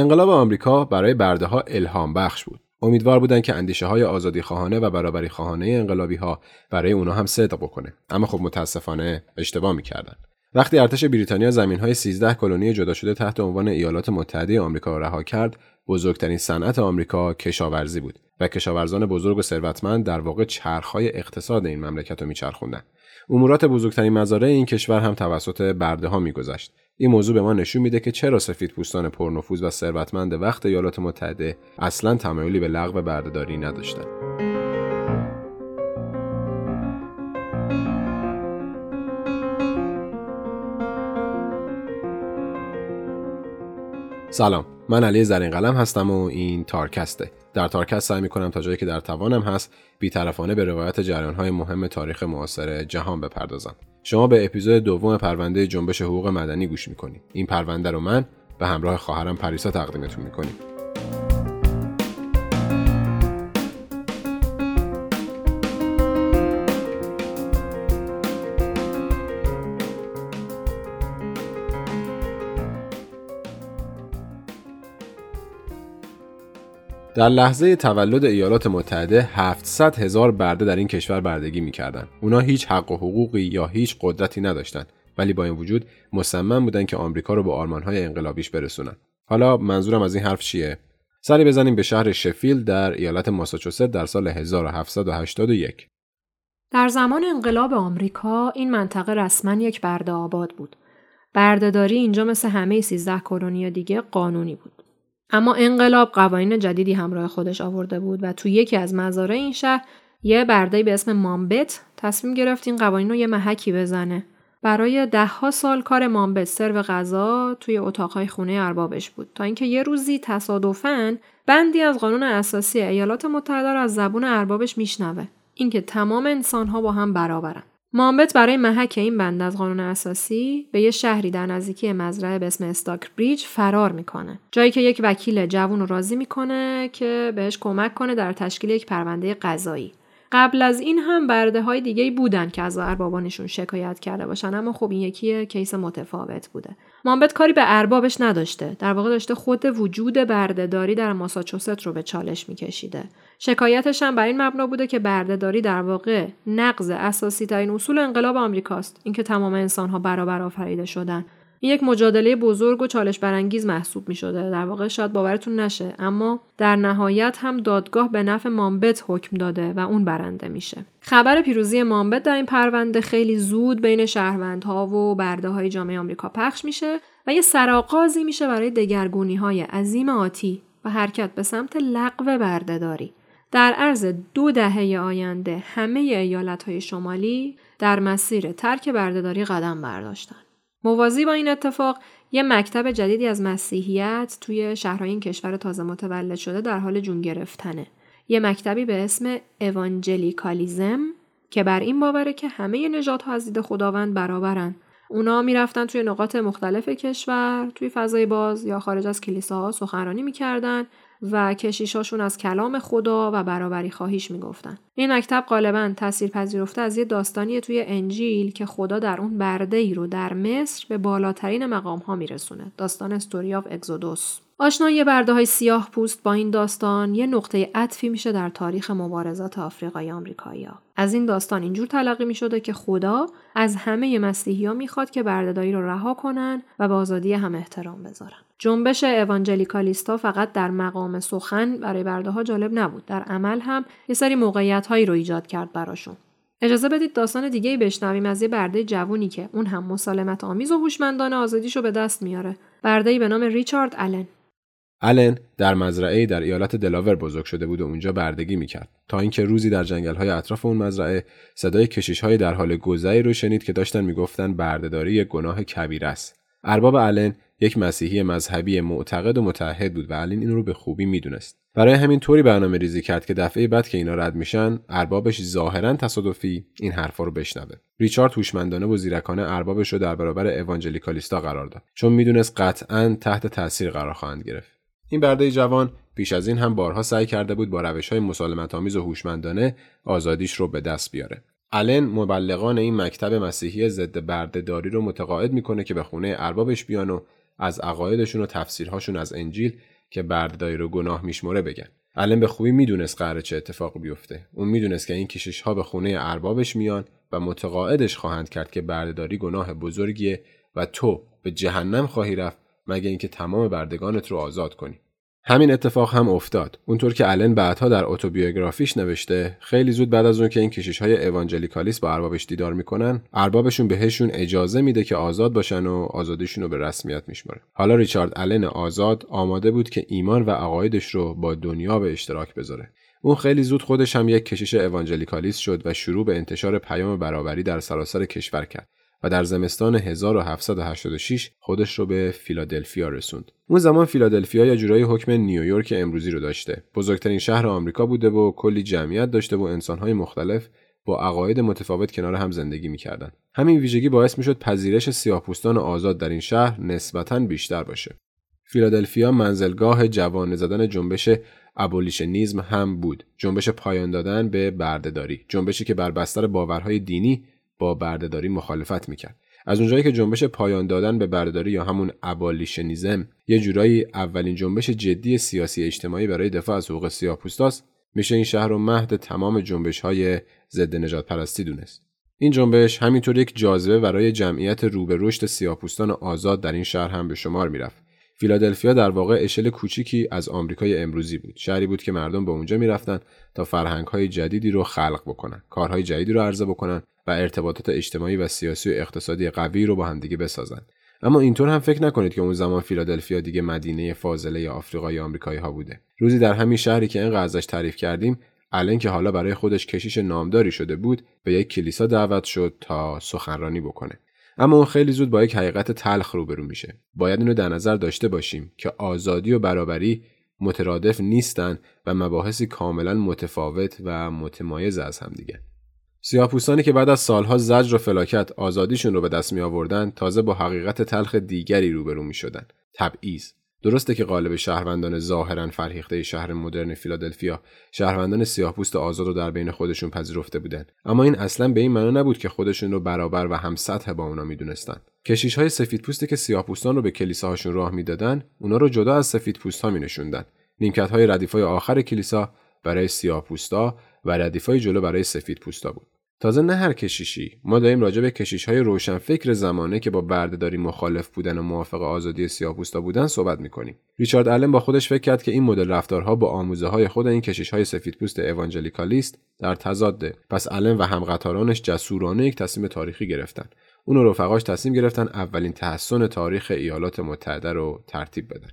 انقلاب آمریکا برای برده ها الهام بخش بود. امیدوار بودند که اندیشه های آزادی خواهانه و برابری خواهانه انقلابی ها برای اونا هم صدق بکنه. اما خب متاسفانه اشتباه می‌کردن وقتی ارتش بریتانیا زمین های 13 کلونی جدا شده تحت عنوان ایالات متحده آمریکا را رها کرد بزرگترین صنعت آمریکا کشاورزی بود و کشاورزان بزرگ و ثروتمند در واقع چرخهای اقتصاد این مملکت رو میچرخوندن. امورات بزرگترین مزارع این کشور هم توسط برده ها میگذشت. این موضوع به ما نشون میده که چرا سفید پوستان پرنفوذ و ثروتمند وقت ایالات متحده اصلا تمایلی به لغو بردهداری نداشتند. سلام من علی زرین قلم هستم و این تارکسته در تارکست سعی می‌کنم تا جایی که در توانم هست بیطرفانه به روایت جریانهای مهم تاریخ معاصر جهان بپردازم. شما به اپیزود دوم پرونده جنبش حقوق مدنی گوش می‌کنید. این پرونده رو من به همراه خواهرم پریسا تقدیمتون می‌کنیم. در لحظه تولد ایالات متحده 700 هزار برده در این کشور بردگی می‌کردند. اونا هیچ حق و حقوقی یا هیچ قدرتی نداشتند ولی با این وجود مصمم بودن که آمریکا رو به آرمانهای انقلابیش برسونن. حالا منظورم از این حرف چیه؟ سری بزنیم به شهر شفیل در ایالت ماساچوست در سال 1781. در زمان انقلاب آمریکا این منطقه رسما یک برده آباد بود. بردهداری اینجا مثل همه 13 کلونی دیگه قانونی بود. اما انقلاب قوانین جدیدی همراه خودش آورده بود و تو یکی از مزارع این شهر یه برده به اسم مامبت تصمیم گرفت این قوانین رو یه محکی بزنه. برای دهها سال کار مامبت سرو غذا توی اتاقهای خونه اربابش بود. تا اینکه یه روزی تصادفاً بندی از قانون اساسی ایالات متحده رو از زبون اربابش میشنوه. اینکه تمام انسانها با هم برابرن. مامبت برای محک این بند از قانون اساسی به یه شهری در نزدیکی مزرعه به اسم استاک بریج فرار می‌کنه. جایی که یک وکیل جوون راضی می‌کنه که بهش کمک کنه در تشکیل یک پرونده قضایی. قبل از این هم برده های دیگه بودن که از اربابانشون شکایت کرده باشن اما خب این یکی کیس متفاوت بوده. مامبت کاری به اربابش نداشته. در واقع داشته خود وجود بردهداری در ماساچوست رو به چالش میکشیده. شکایتش هم بر این مبنا بوده که بردهداری در واقع نقض اساسی ترین اصول انقلاب آمریکاست اینکه تمام انسانها برابر آفریده شدن این یک مجادله بزرگ و چالش برانگیز محسوب می شده. در واقع شاید باورتون نشه اما در نهایت هم دادگاه به نفع مامبت حکم داده و اون برنده میشه. خبر پیروزی مامبت در این پرونده خیلی زود بین شهروندها و برده های جامعه آمریکا پخش میشه و یه سرآغازی میشه برای دگرگونی های عظیم آتی و حرکت به سمت لغو بردهداری. در عرض دو دهه آینده همه ایالت های شمالی در مسیر ترک بردهداری قدم برداشتن. موازی با این اتفاق یه مکتب جدیدی از مسیحیت توی شهرهای این کشور تازه متولد شده در حال جون گرفتنه. یه مکتبی به اسم اوانجلیکالیزم که بر این باوره که همه نژادها از دید خداوند برابرن. اونا می‌رفتن توی نقاط مختلف کشور، توی فضای باز یا خارج از کلیساها سخنرانی می‌کردن و کشیشاشون از کلام خدا و برابری خواهیش می‌گفتن. این مکتب غالبا تاثیر پذیرفته از یه داستانی توی انجیل که خدا در اون برده ای رو در مصر به بالاترین مقام ها میرسونه. داستان استوری آف اگزودوس. آشنایی برده های سیاه پوست با این داستان یه نقطه عطفی میشه در تاریخ مبارزات آفریقای آمریکایی از این داستان اینجور تلقی می شده که خدا از همه مسیحی ها می‌خواد که بردهداری رو رها کنن و به آزادی هم احترام بذارن. جنبش اوانجلیکالیستا فقط در مقام سخن برای برده ها جالب نبود. در عمل هم یه سری موقعیت هایی رو ایجاد کرد براشون. اجازه بدید داستان دیگه ای بشنویم از یه برده جوونی که اون هم مسالمت آمیز و هوشمندانه آزادیشو به دست میاره. برده به نام ریچارد آلن. آلن در مزرعه در ایالت دلاور بزرگ شده بود و اونجا بردگی می‌کرد تا اینکه روزی در جنگل های اطراف اون مزرعه صدای کشیش های در حال گذری رو شنید که داشتن می‌گفتن بردهداری یک گناه کبیر است ارباب آلن یک مسیحی مذهبی معتقد و متحد بود و آلن این رو به خوبی می‌دونست. برای همین طوری برنامه ریزی کرد که دفعه بعد که اینا رد میشن اربابش ظاهرا تصادفی این حرفا رو بشنوه. ریچارد هوشمندانه و زیرکانه اربابش رو در برابر اوانجلیکالیستا قرار داد چون می‌دونست قطعا تحت تاثیر قرار خواهند گرفت. این برده جوان پیش از این هم بارها سعی کرده بود با روش های مسالمت آمیز و هوشمندانه آزادیش رو به دست بیاره. آلن مبلغان این مکتب مسیحی ضد بردهداری رو متقاعد می‌کنه که به خونه اربابش بیان و از عقایدشون و تفسیرهاشون از انجیل که بردهداری رو گناه میشمره بگن. الان به خوبی می‌دونست قراره چه اتفاقی بیفته. اون می‌دونست که این کشیش ها به خونه اربابش میان و متقاعدش خواهند کرد که بردهداری گناه بزرگیه و تو به جهنم خواهی رفت مگه اینکه تمام بردگانت رو آزاد کنی. همین اتفاق هم افتاد. اونطور که الن بعدها در اتوبیوگرافیش نوشته خیلی زود بعد از اون که این کشیش های اوانجلیکالیس با اربابش دیدار می‌کنن اربابشون بهشون اجازه میده که آزاد باشن و آزادیشون رو به رسمیت میشماره. حالا ریچارد الن آزاد آماده بود که ایمان و عقایدش رو با دنیا به اشتراک بذاره. اون خیلی زود خودش هم یک کشیش اوانجلیکالیس شد و شروع به انتشار پیام برابری در سراسر کشور کرد. و در زمستان 1786 خودش رو به فیلادلفیا رسوند. اون زمان فیلادلفیا یا جورایی حکم نیویورک امروزی رو داشته. بزرگترین شهر آمریکا بوده و کلی جمعیت داشته و انسانهای مختلف با عقاید متفاوت کنار هم زندگی می‌کردن. همین ویژگی باعث می‌شد پذیرش سیاهپوستان آزاد در این شهر نسبتا بیشتر باشه. فیلادلفیا منزلگاه جوانه زدن جنبش abolitionism هم بود جنبش پایان دادن به بردهداری جنبشی که بر بستر باورهای دینی با بردهداری مخالفت می‌کرد. از اونجایی که جنبش پایان دادن به بردهداری یا همون abolitionism یه جورایی اولین جنبش جدی سیاسی اجتماعی برای دفاع از حقوق سیاه‌پوستاست میشه این شهر رو مهد تمام جنبش های ضد نجات پرستی دونست. این جنبش همینطور یک جاذبه برای جمعیت رو به رشد سیاه‌پوستان آزاد در این شهر هم به شمار می‌رفت. فیلادلفیا در واقع اشل کوچیکی از آمریکای امروزی بود. شهری بود که مردم به اونجا می‌رفتن تا فرهنگ‌های جدیدی رو خلق بکنن کارهای جدیدی رو عرضه بکنن و ارتباطات اجتماعی و سیاسی و اقتصادی قوی رو با همدیگه بسازن. اما اینطور هم فکر نکنید که اون زمان فیلادلفیا دیگه مدینه فاضله یا آفریقای آمریکایی ها بوده. روزی در همین شهری که اینقدر ازش تعریف کردیم الان که حالا برای خودش کشیش نامداری شده بود به یک کلیسا دعوت شد تا سخنرانی بکنه. اما اون خیلی زود با یک حقیقت تلخ روبرو میشه. باید اینو در نظر داشته باشیم که آزادی و برابری مترادف نیستن و مباحثی کاملا متفاوت و متمایز از هم دیگه سیاهپوستانی که بعد از سالها زجر و فلاکت آزادیشون رو به دست می آوردن تازه با حقیقت تلخ دیگری روبرو می شدن تبعیض. درسته که قالب شهروندان ظاهرا فرهیخته شهر مدرن فیلادلفیا شهروندان سیاهپوست آزاد رو در بین خودشون پذیرفته بودن. اما این اصلا به این معنا نبود که خودشون رو برابر و هم سطح با اونا می‌دونستن. کشیش های سفید که سیاهپوستان رو به کلیساهاشون راه می‌دادن اونا رو جدا از سفید پوست ها می نشوندن نیمکت های ردیف های آخر کلیسا برای سیاهپوستا و ردیف های جلو برای سفید پوستا بود. تازه نه هر کشیشی. ما داریم راجع به کشیش های روشن فکر زمانه که با بردهداری مخالف بودن و موافق آزادی سیاه‌پوستا بودن صحبت می‌کنیم. ریچارد آلن با خودش فکر کرد که این مدل رفتارها با آموزه های خود این کشیش های سفیدپوست اوانجلیکالیست در تضاده. پس آلن و همقطارانش جسورانه یک تصمیم تاریخی گرفتن. اون و رفقاش تصمیم گرفتن اولین تحسن تاریخ ایالات متحده رو ترتیب بدن.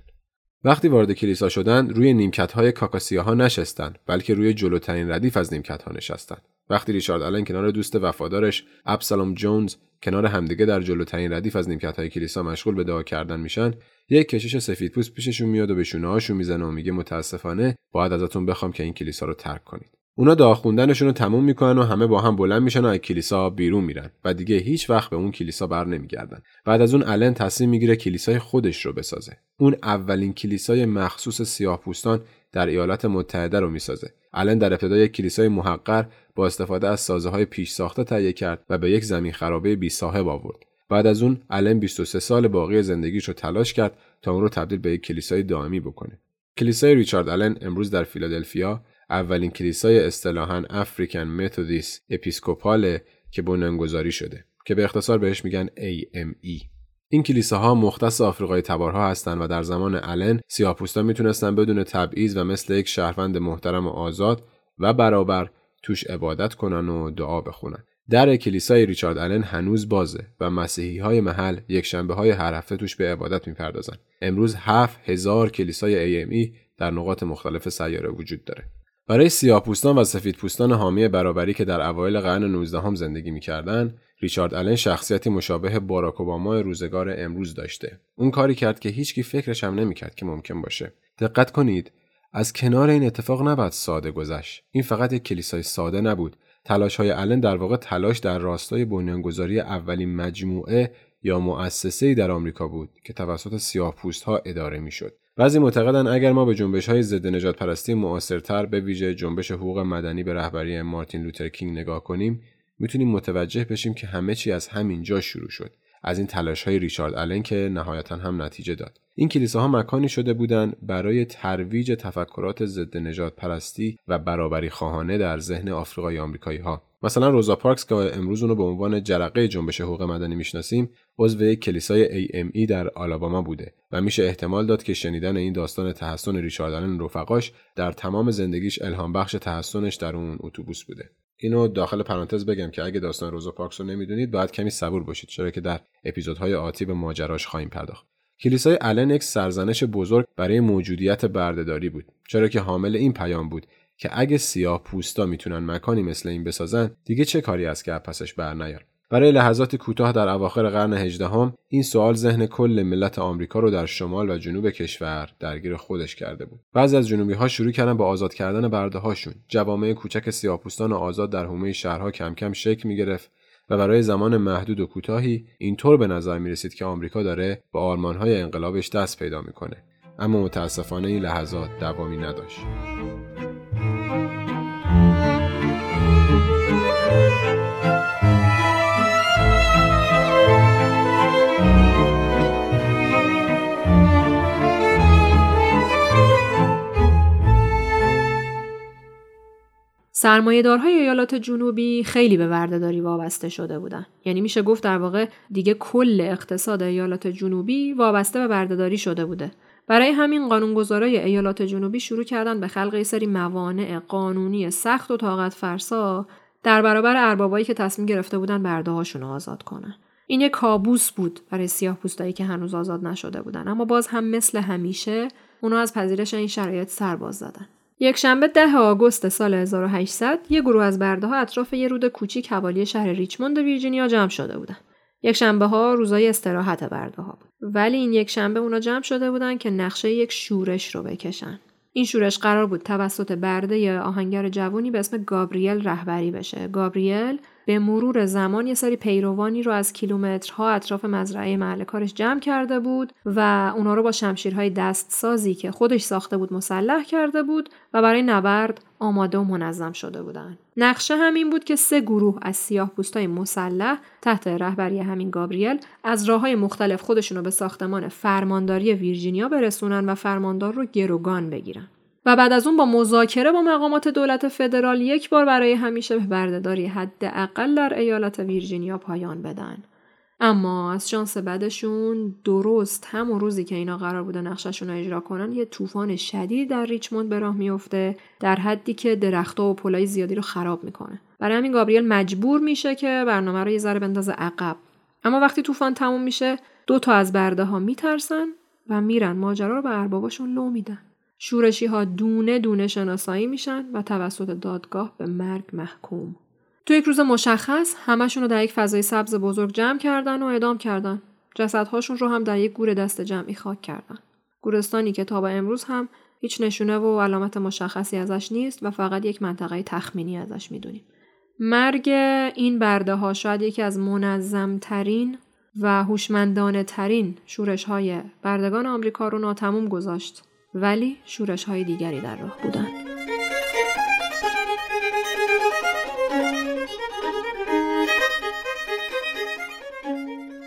وقتی وارد کلیسا شدن روی نیمکت های کاکاسیاها نشستن بلکه روی جلوترین ردیف از نیمکت ها نشستن. وقتی ریچارد آلن کنار دوست وفادارش ابسالوم جونز کنار همدیگه در جلوترین ردیف از نیمکت های کلیسا مشغول به دعا کردن میشن یک کشیش سفیدپوست پیششون میاد و به شونه هاشون می‌زنه و میگه متاسفانه باید ازتون بخوام که این کلیسا رو ترک کنید. اونا دعا خوندنشون رو تموم می‌کنن و همه با هم بلند میشن و از کلیسا بیرون میرن و دیگه هیچ وقت به اون کلیسا بر نمیگردن. بعد از اون الن تصمیم می‌گیره کلیسای خودش رو بسازه. اون اولین کلیسای مخصوص سیاهپوستان در ایالات متحده رو می‌سازه. الن در ابتدا یک کلیسای محقر با استفاده از سازه های پیش ساخته تهیه کرد و به یک زمین خرابه بی صاحب آورد. بعد از اون الن 23 سال باقی زندگیش رو تلاش کرد تا اون رو تبدیل به یک کلیسای دائمی بکنه. کلیسای ریچارد آلن امروز در فیلادلفیا اولین کلیسای اصطلاحا افریکن متودیس اپیسکوپاله که بنیانگذاری شده که به اختصار بهش میگن AME این کلیساها مختص آفریقای تبارها هستند و در زمان الن سیاهپوستا می‌تونستن بدون تبعیض و مثل یک شهروند محترم و آزاد و برابر توش عبادت کنن و دعا بخونن. در کلیسای ریچارد آلن هنوز بازه و مسیحی های محل یک شنبه های هر هفته توش به عبادت می‌پردازن. امروز هفت هزار کلیسای AME در نقاط مختلف سیاره وجود داره. برای سیاهپوستان و سفیدپوستان حامی برابری که در اوایل قرن 19 هم زندگی می‌کردن ریچارد آلن شخصیتی مشابه باراک اوباما روزگار امروز داشته. اون کاری کرد که هیچکی فکرش هم نمی‌کرد که ممکن باشه. دقت کنید از کنار این اتفاق نباید ساده گذشت. این فقط یک کلیسای ساده نبود. تلاش های آلن در واقع تلاش در راستای بنیانگذاری اولین مجموعه یا مؤسسه در آمریکا بود که توسط سیاهپوست ها اداره می‌شد. بعضی معتقدن اگر ما به جنبش های ضد نجات پرستی معاصرتر به ویژه جنبش حقوق مدنی به رهبری مارتین لوتر کینگ نگاه کنیم می‌تونیم متوجه بشیم که همه چی از همین جا شروع شد. از این تلاش های ریچارد آلن که نهایتا هم نتیجه داد. این کلیساها مکانی شده بودند برای ترویج تفکرات ضد نجات پرستی و برابری خواهانه در ذهن آفریقای آمریکایی ها مثلا روزا پارکس که امروز اونو به عنوان جرقه جنبش حقوق مدنی می‌شناسیم عضو یک کلیسای AME در آلاباما بوده و میشه احتمال داد که شنیدن این داستان تحسن ریچارد آلن رفقاش در تمام زندگیش الهام بخش تحسنش در اون اتوبوس بوده. اینو داخل پرانتز بگم که اگه داستان روزا پارکس رو نمی‌دونید باید کمی صبور باشید چرا که در اپیزودهای آتی به ماجراش خواهیم پرداخت. کلیسای آلن یک سرزنش بزرگ برای موجودیت بردهداری بود چرا که حامل این پیام بود که اگه سیاه پوستا می‌تونن مکانی مثل این بسازن دیگه چه کاری است که پسش بر نیار برای لحظات کوتاه در اواخر قرن هجدهم این سوال ذهن کل ملت آمریکا رو در شمال و جنوب کشور درگیر خودش کرده بود. بعضی از جنوبی ها شروع کردن به آزاد کردن برده هاشون جوامع کوچک سیاهپوستان آزاد در حومه شهرها کم کم شکل می گرفت و برای زمان محدود و کوتاهی اینطور به نظر می رسید که آمریکا داره به آرمانهای انقلابش دست پیدا می‌کنه. اما متاسفانه این لحظات دوامی نداشت. سرمایهدارهای ایالات جنوبی خیلی به بردهداری وابسته شده بودن. یعنی میشه گفت در واقع دیگه کل اقتصاد ایالات جنوبی وابسته به بردهداری شده بوده. برای همین قانونگذارای ایالات جنوبی شروع کردن به خلق سری موانع قانونی سخت و طاقت فرسا در برابر اربابایی که تصمیم گرفته بودن برده هاشون آزاد کنن. این یک کابوس بود برای سیاه پوستایی که هنوز آزاد نشده بودن اما باز هم مثل همیشه اونا از پذیرش این شرایط سرباز زدن. یک شنبه ده آگوست سال 1800 یک گروه از برده ها اطراف یه رود کوچیک حوالی شهر ریچموند ویرجینیا جمع شده بودند. یک شنبه ها روزای استراحت برده ها بود. ولی این یک شنبه اونا جمع شده بودن که نقشه یک شورش رو بکشن. این شورش قرار بود توسط برده یا آهنگر جوانی به اسم گابریل رهبری بشه. گابریل به مرور زمان یه سری پیروانی رو از کیلومترها اطراف مزرعه محل کارش جمع کرده بود و اونا رو با شمشیرهای دستسازی که خودش ساخته بود مسلح کرده بود و برای نبرد آماده و منظم شده بودن. نقشه همین بود که سه گروه از سیاه پوستای مسلح تحت رهبری همین گابریل از راه های مختلف خودشون رو به ساختمان فرمانداری ویرجینیا برسونن و فرماندار رو گروگان بگیرن. و بعد از اون با مذاکره با مقامات دولت فدرال یک بار برای همیشه به بردهداری حداقل در ایالت ویرجینیا پایان بدن. اما از شانس بدشون درست همون روزی که اینا قرار بوده نقششون رو اجرا کنن یه طوفان شدید در ریچموند به راه میفته در حدی که درختها و پلای زیادی رو خراب می‌کنه. برای همین گابریل مجبور میشه که برنامه رو یه ذره بندازه عقب. اما وقتی طوفان تموم میشه دو تا از برده ها میترسن و میرن ماجرا رو به ارباباشون لو میدن. شورشی ها دونه دونه شناسایی میشن و توسط دادگاه به مرگ محکوم. تو یک روز مشخص همشون رو در یک فضای سبز بزرگ جمع کردن و اعدام کردن. جسدهاشون رو هم در یک گور دست جمعی خاک کردن. گورستانی که تا به امروز هم هیچ نشونه و علامت مشخصی ازش نیست و فقط یک منطقه تخمینی ازش می‌دونیم. مرگ این برده ها شاید یکی از منظم ترین و هوشمندانه ترین شورش های بردگان آمریکا رو ناتموم گذاشت ولی شورش های دیگری در راه بودند.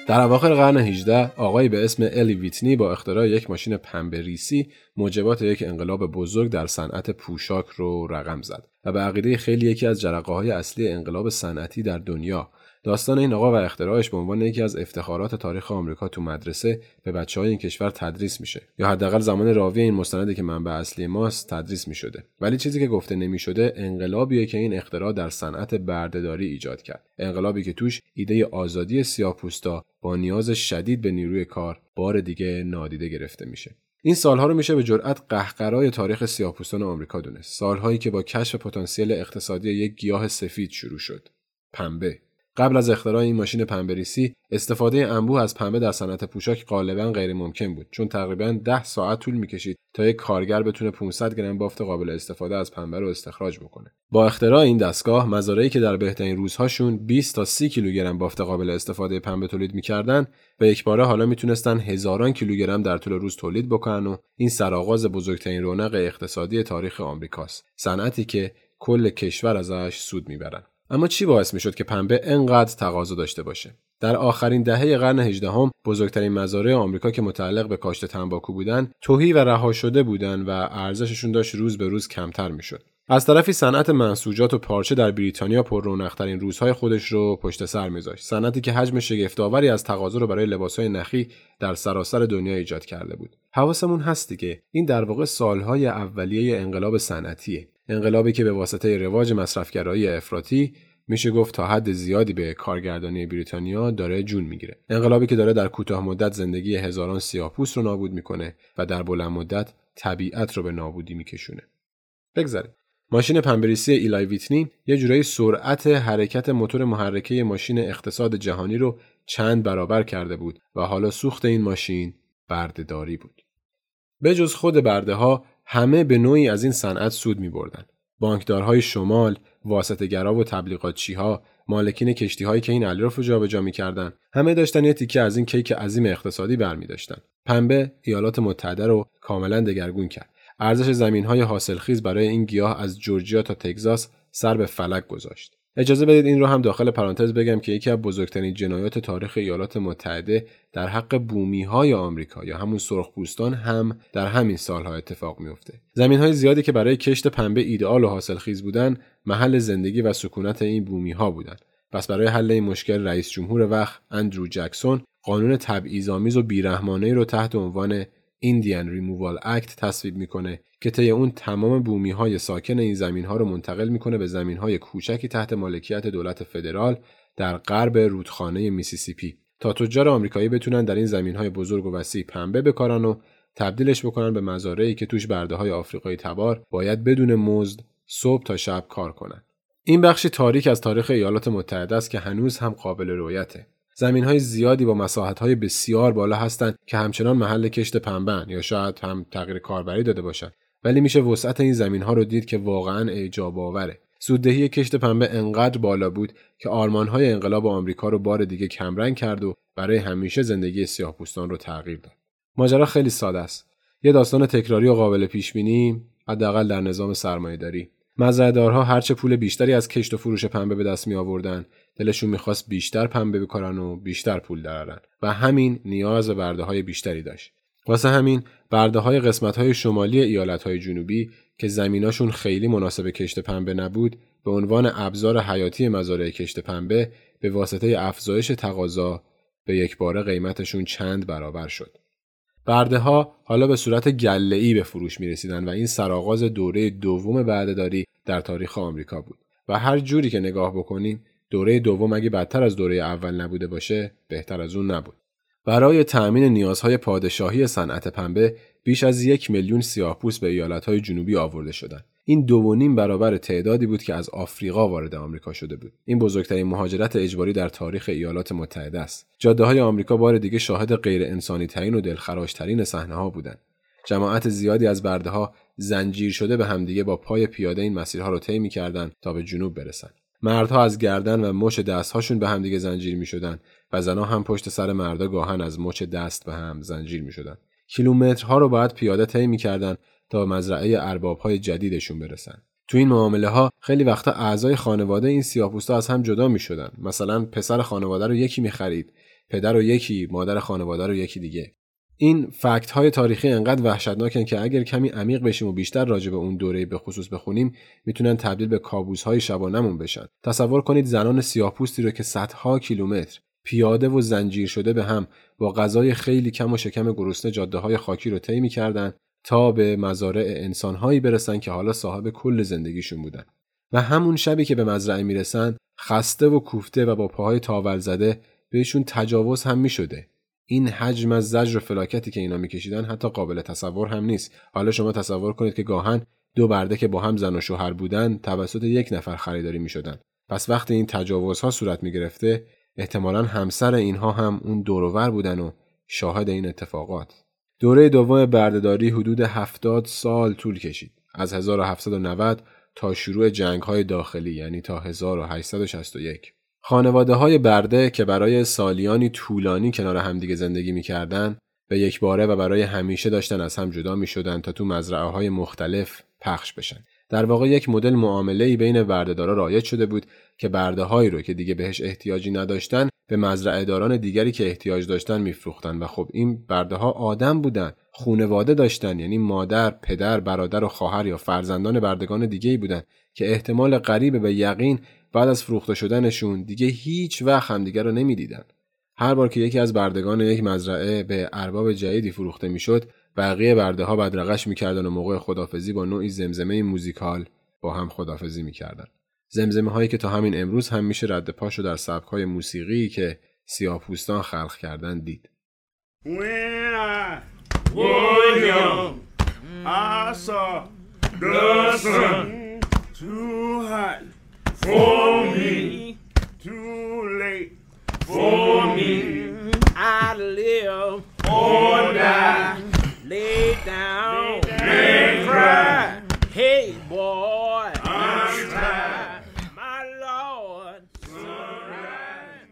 در اواخر قرن 18 آقایی به اسم الی ویتنی با اختراع یک ماشین پنبه ریسی موجبات یک انقلاب بزرگ در صنعت پوشاک رو رقم زد و به عقیده خیلی یکی از جرقه های اصلی انقلاب صنعتی در دنیا داستان این آقا و اختراعش به عنوان یکی از افتخارات تاریخ آمریکا تو مدرسه به بچه های این کشور تدریس میشه. یا حداقل زمان راوی این مستندی که منبع اصلی ماست تدریس می‌شده. ولی چیزی که گفته نمی‌شده انقلابیه که این اختراع در صنعت بردهداری ایجاد کرد. انقلابی که توش ایده آزادی سیاهپوستا با نیاز شدید به نیروی کار بار دیگه نادیده گرفته میشه. این سالها رو میشه به جرأت قهقرای تاریخ سیاهپوستان آمریکا دونست. سالهایی که با کشف پتانسیل اقتصادی یک گیاه سفید شروع شد. پنبه. قبل از اختراع این ماشین پنبریسی استفاده انبوه از پنبه در صنعت پوشاک غالبا غیر ممکن بود چون تقریبا 10 ساعت طول می‌کشید تا یک کارگر بتونه 500 گرم بافت قابل استفاده از پنبه رو استخراج بکنه. با اختراع این دستگاه مزارعی که در بهترین روزهاشون 20 تا 30 کیلوگرم بافت قابل استفاده پنبه تولید می‌کردن به یک باره حالا می‌تونستن هزاران کیلوگرم در طول روز تولید بکنن و این سرآغاز بزرگترین رونق اقتصادی تاریخ آمریکاست صنعتی که کل کشور ازش سود می‌برن. اما چی باعث می‌شد که پنبه انقدر تقاضا داشته باشه؟ در آخرین دهه قرن هجدهم بزرگترین مزارع آمریکا که متعلق به کاشت تنباکو بودند توهی و رها شده بودند و ارزششون داشت روز به روز کمتر می‌شد. از طرفی صنعت منسوجات و پارچه در بریتانیا پر رونقترین روزهای خودش رو پشت سر میذاشت. صنعتی که حجم شگفتآوری از تقاضا رو برای لباسهای نخی در سراسر دنیا ایجاد کرده بود. حواسمون هست دیگه این در واقع سالهای اولیه انقلاب صنعتیه. انقلابی که به واسطه رواج مصرفگرایی افراطی میشه گفت تا حد زیادی به کارگردانی بریتانیا داره جون می‌گیره. انقلابی که داره در کوتاه مدت زندگی هزاران سیاهپوست رو نابود می‌کنه و در بلند مدت طبیعت رو به نابودی میکشونه. بگذاریم. ماشین پنبریسی ایلای ویتنی یه جورایی سرعت حرکت موتور محرکه ماشین اقتصاد جهانی رو چند برابر کرده بود و حالا سوخت این ماشین بردهداری بود. به جز خود برده ها همه به نوعی از این صنعت سود می بردن. بانکدارهای شمال، واسطه‌گرا و تبلیغاتچی ها، مالکین کشتی هایی که این الیاف رو جابجا می‌کردن همه داشتن یه تیکه از این کیک عظیم اقتصادی برمی داشتن. پنبه ایالات متحده رو کاملا دگرگون کرد. ارزش زمین های حاصلخیز برای این گیاه از جورجیا تا تگزاس سر به فلک گذاشت. اجازه بدید این رو هم داخل پرانتز بگم که یکی از بزرگترین جنایات تاریخ ایالات متحده در حق بومی های آمریکا یا همون سرخپوستان هم در همین سالها اتفاق میفته. زمین های زیادی که برای کشت پنبه ایدئال و حاصلخیز بودن محل زندگی و سکونت این بومی ها بودن. پس برای حل این مشکل رئیس جمهور وقت اندرو جکسون قانون تبعیض‌آمیز و بیرحمانه رو تحت عنوان ایندیان ریمووال اکت تصویب می‌کنه که طی اون تمام بومی های ساکن این زمین ها رو منتقل می‌کنه به زمین های کوچکی تحت مالکیت دولت فدرال در غرب رودخانه میسیسیپی تا تجار آمریکایی بتونن در این زمین های بزرگ و وسیع پنبه بکارن و تبدیلش بکنن به مزارعی که توش برده های آفریقایی تبار باید بدون مزد صبح تا شب کار کنن. این بخشی تاریک از تاریخ ایالات متحده است که هنوز هم قابل رویته. زمین های زیادی با مساحت های بسیار بالا هستند که همچنان محل کشت پنبن یا شاید هم تغییر کاربری داده باشند. ولی میشه وسعت این زمین ها رو دید که واقعا اعجاب آوره. سوددهی کشت پنبه انقدر بالا بود که آرمان های انقلاب آمریکا رو بار دیگه کمرنگ کرد و برای همیشه زندگی سیاهپوستان رو تغییر داد. ماجرا خیلی ساده است. یه داستان تکراری و قابل پیش بینی حداقل در نظام سرمایهداری. مزرعه‌دارها هرچه پول بیشتری از کشت و فروش پنبه به دست می آوردن دلشون می‌خواست بیشتر پنبه بکارن و بیشتر پول درارن و همین نیاز به برده های بیشتری داشت. واسه همین برده های قسمت های شمالی ایالت های جنوبی که زمیناشون خیلی مناسب کشت پنبه نبود به عنوان ابزار حیاتی مزارع کشت پنبه به واسطه افزایش تقاضا به یک بار قیمتشون چند برابر شد. برده ها حالا به صورت گله ای به فروش می رسیدن و این سرآغاز دوره دوم بردهداری در تاریخ آمریکا بود. و هر جوری که نگاه بکنیم دوره دوم اگه بدتر از دوره اول نبوده باشه بهتر از اون نبود. برای تأمین نیازهای پادشاهی صنعت پنبه بیش از یک میلیون سیاهپوست به ایالتهای جنوبی آورده شدند. این دو و نیم برابر تعدادی بود که از آفریقا وارد آمریکا شده بود. این بزرگترین مهاجرت اجباری در تاریخ ایالات متحده است. جاده های آمریکا بار دیگه شاهد غیر انسانی ترین و دلخراش ترین صحنه ها بودند. جماعت زیادی از برده ها زنجیر شده به همدیگه با پای پیاده این مسیرها رو طی می‌کردند تا به جنوب برسند. مردها از گردن و مچ دستهاشون به همدیگه زنجیر می شدن و زنها هم پشت سر مردا گاهن از مچ دست به هم زنجیر می شدن. کیلومترها رو باید پیاده طی می‌کردن تا مزرعه ارباب های جدیدشون برسن. تو این معامله ها خیلی وقتا اعضای خانواده این سیاه‌پوستا از هم جدا می شدن. مثلا پسر خانواده رو یکی می خرید، پدر رو یکی، مادر خانواده رو یکی دیگه. این فکت های تاریخی انقدر وحشتناکن که اگر کمی عمیق بشیم و بیشتر راجع به اون دوره به خصوص بخونیم می‌تونن تبدیل به کابوس های شبانمون بشن. تصور کنید زنان سیاهپوستی رو که صدها کیلومتر پیاده و زنجیر شده به هم با غذای خیلی کم و شکم گرسنه جاده های خاکی رو طی می‌کردن تا به مزارع انسانهایی برسن که حالا صاحب کل زندگیشون بودن. و همون شبی که به مزرعه می‌رسن خسته و کوفته و با پاهای تاول زده بهشون تجاوز هم می‌شده. این حجم از زجر و فلاکتی که اینا میکشیدن حتی قابل تصور هم نیست. حالا شما تصور کنید که گاهن دو برده که با هم زن و شوهر بودن توسط یک نفر خریداری می‌شدن. پس وقتی این تجاوزها صورت می‌گرفته احتمالا همسر اینها هم اون دورور بودن و شاهد این اتفاقات. دوره دوم بردهداری حدود 70 سال طول کشید. از 1790 تا شروع جنگ های داخلی یعنی تا 1861 خانواده های برده که برای سالیانی طولانی کنار همدیگه زندگی می‌کردن به یک باره و برای همیشه داشتن از هم جدا می شدن تا تو مزرعه های مختلف پخش بشن. در واقع یک مدل معامله ای بین بردهدارا رایج شده بود که برده هایی رو که دیگه بهش احتیاجی نداشتن به مزرعه داران دیگری که احتیاج داشتن میفروختن و خب این برده ها آدم بودن خونواده داشتن یعنی مادر، پدر، برادر و خواهر یا فرزندان بردگان دیگه ای بودن که احتمال قریب به یقین بعد از فروخته شدنشون دیگه هیچ وقت همدیگه رو نمی‌دیدن. هر بار که یکی از بردگان یک مزرعه به ارباب جدیدی فروخته می‌شد، بقیه برده ها بدرقش می‌کردن و موقع خدافزی با نوعی زمزمه موزیکال با هم خدافزی می‌کردن. زمزمه هایی که تا همین امروز هم میشه رد پاشو در سبک های موسیقی که سیاپوستان خلق کردن دید.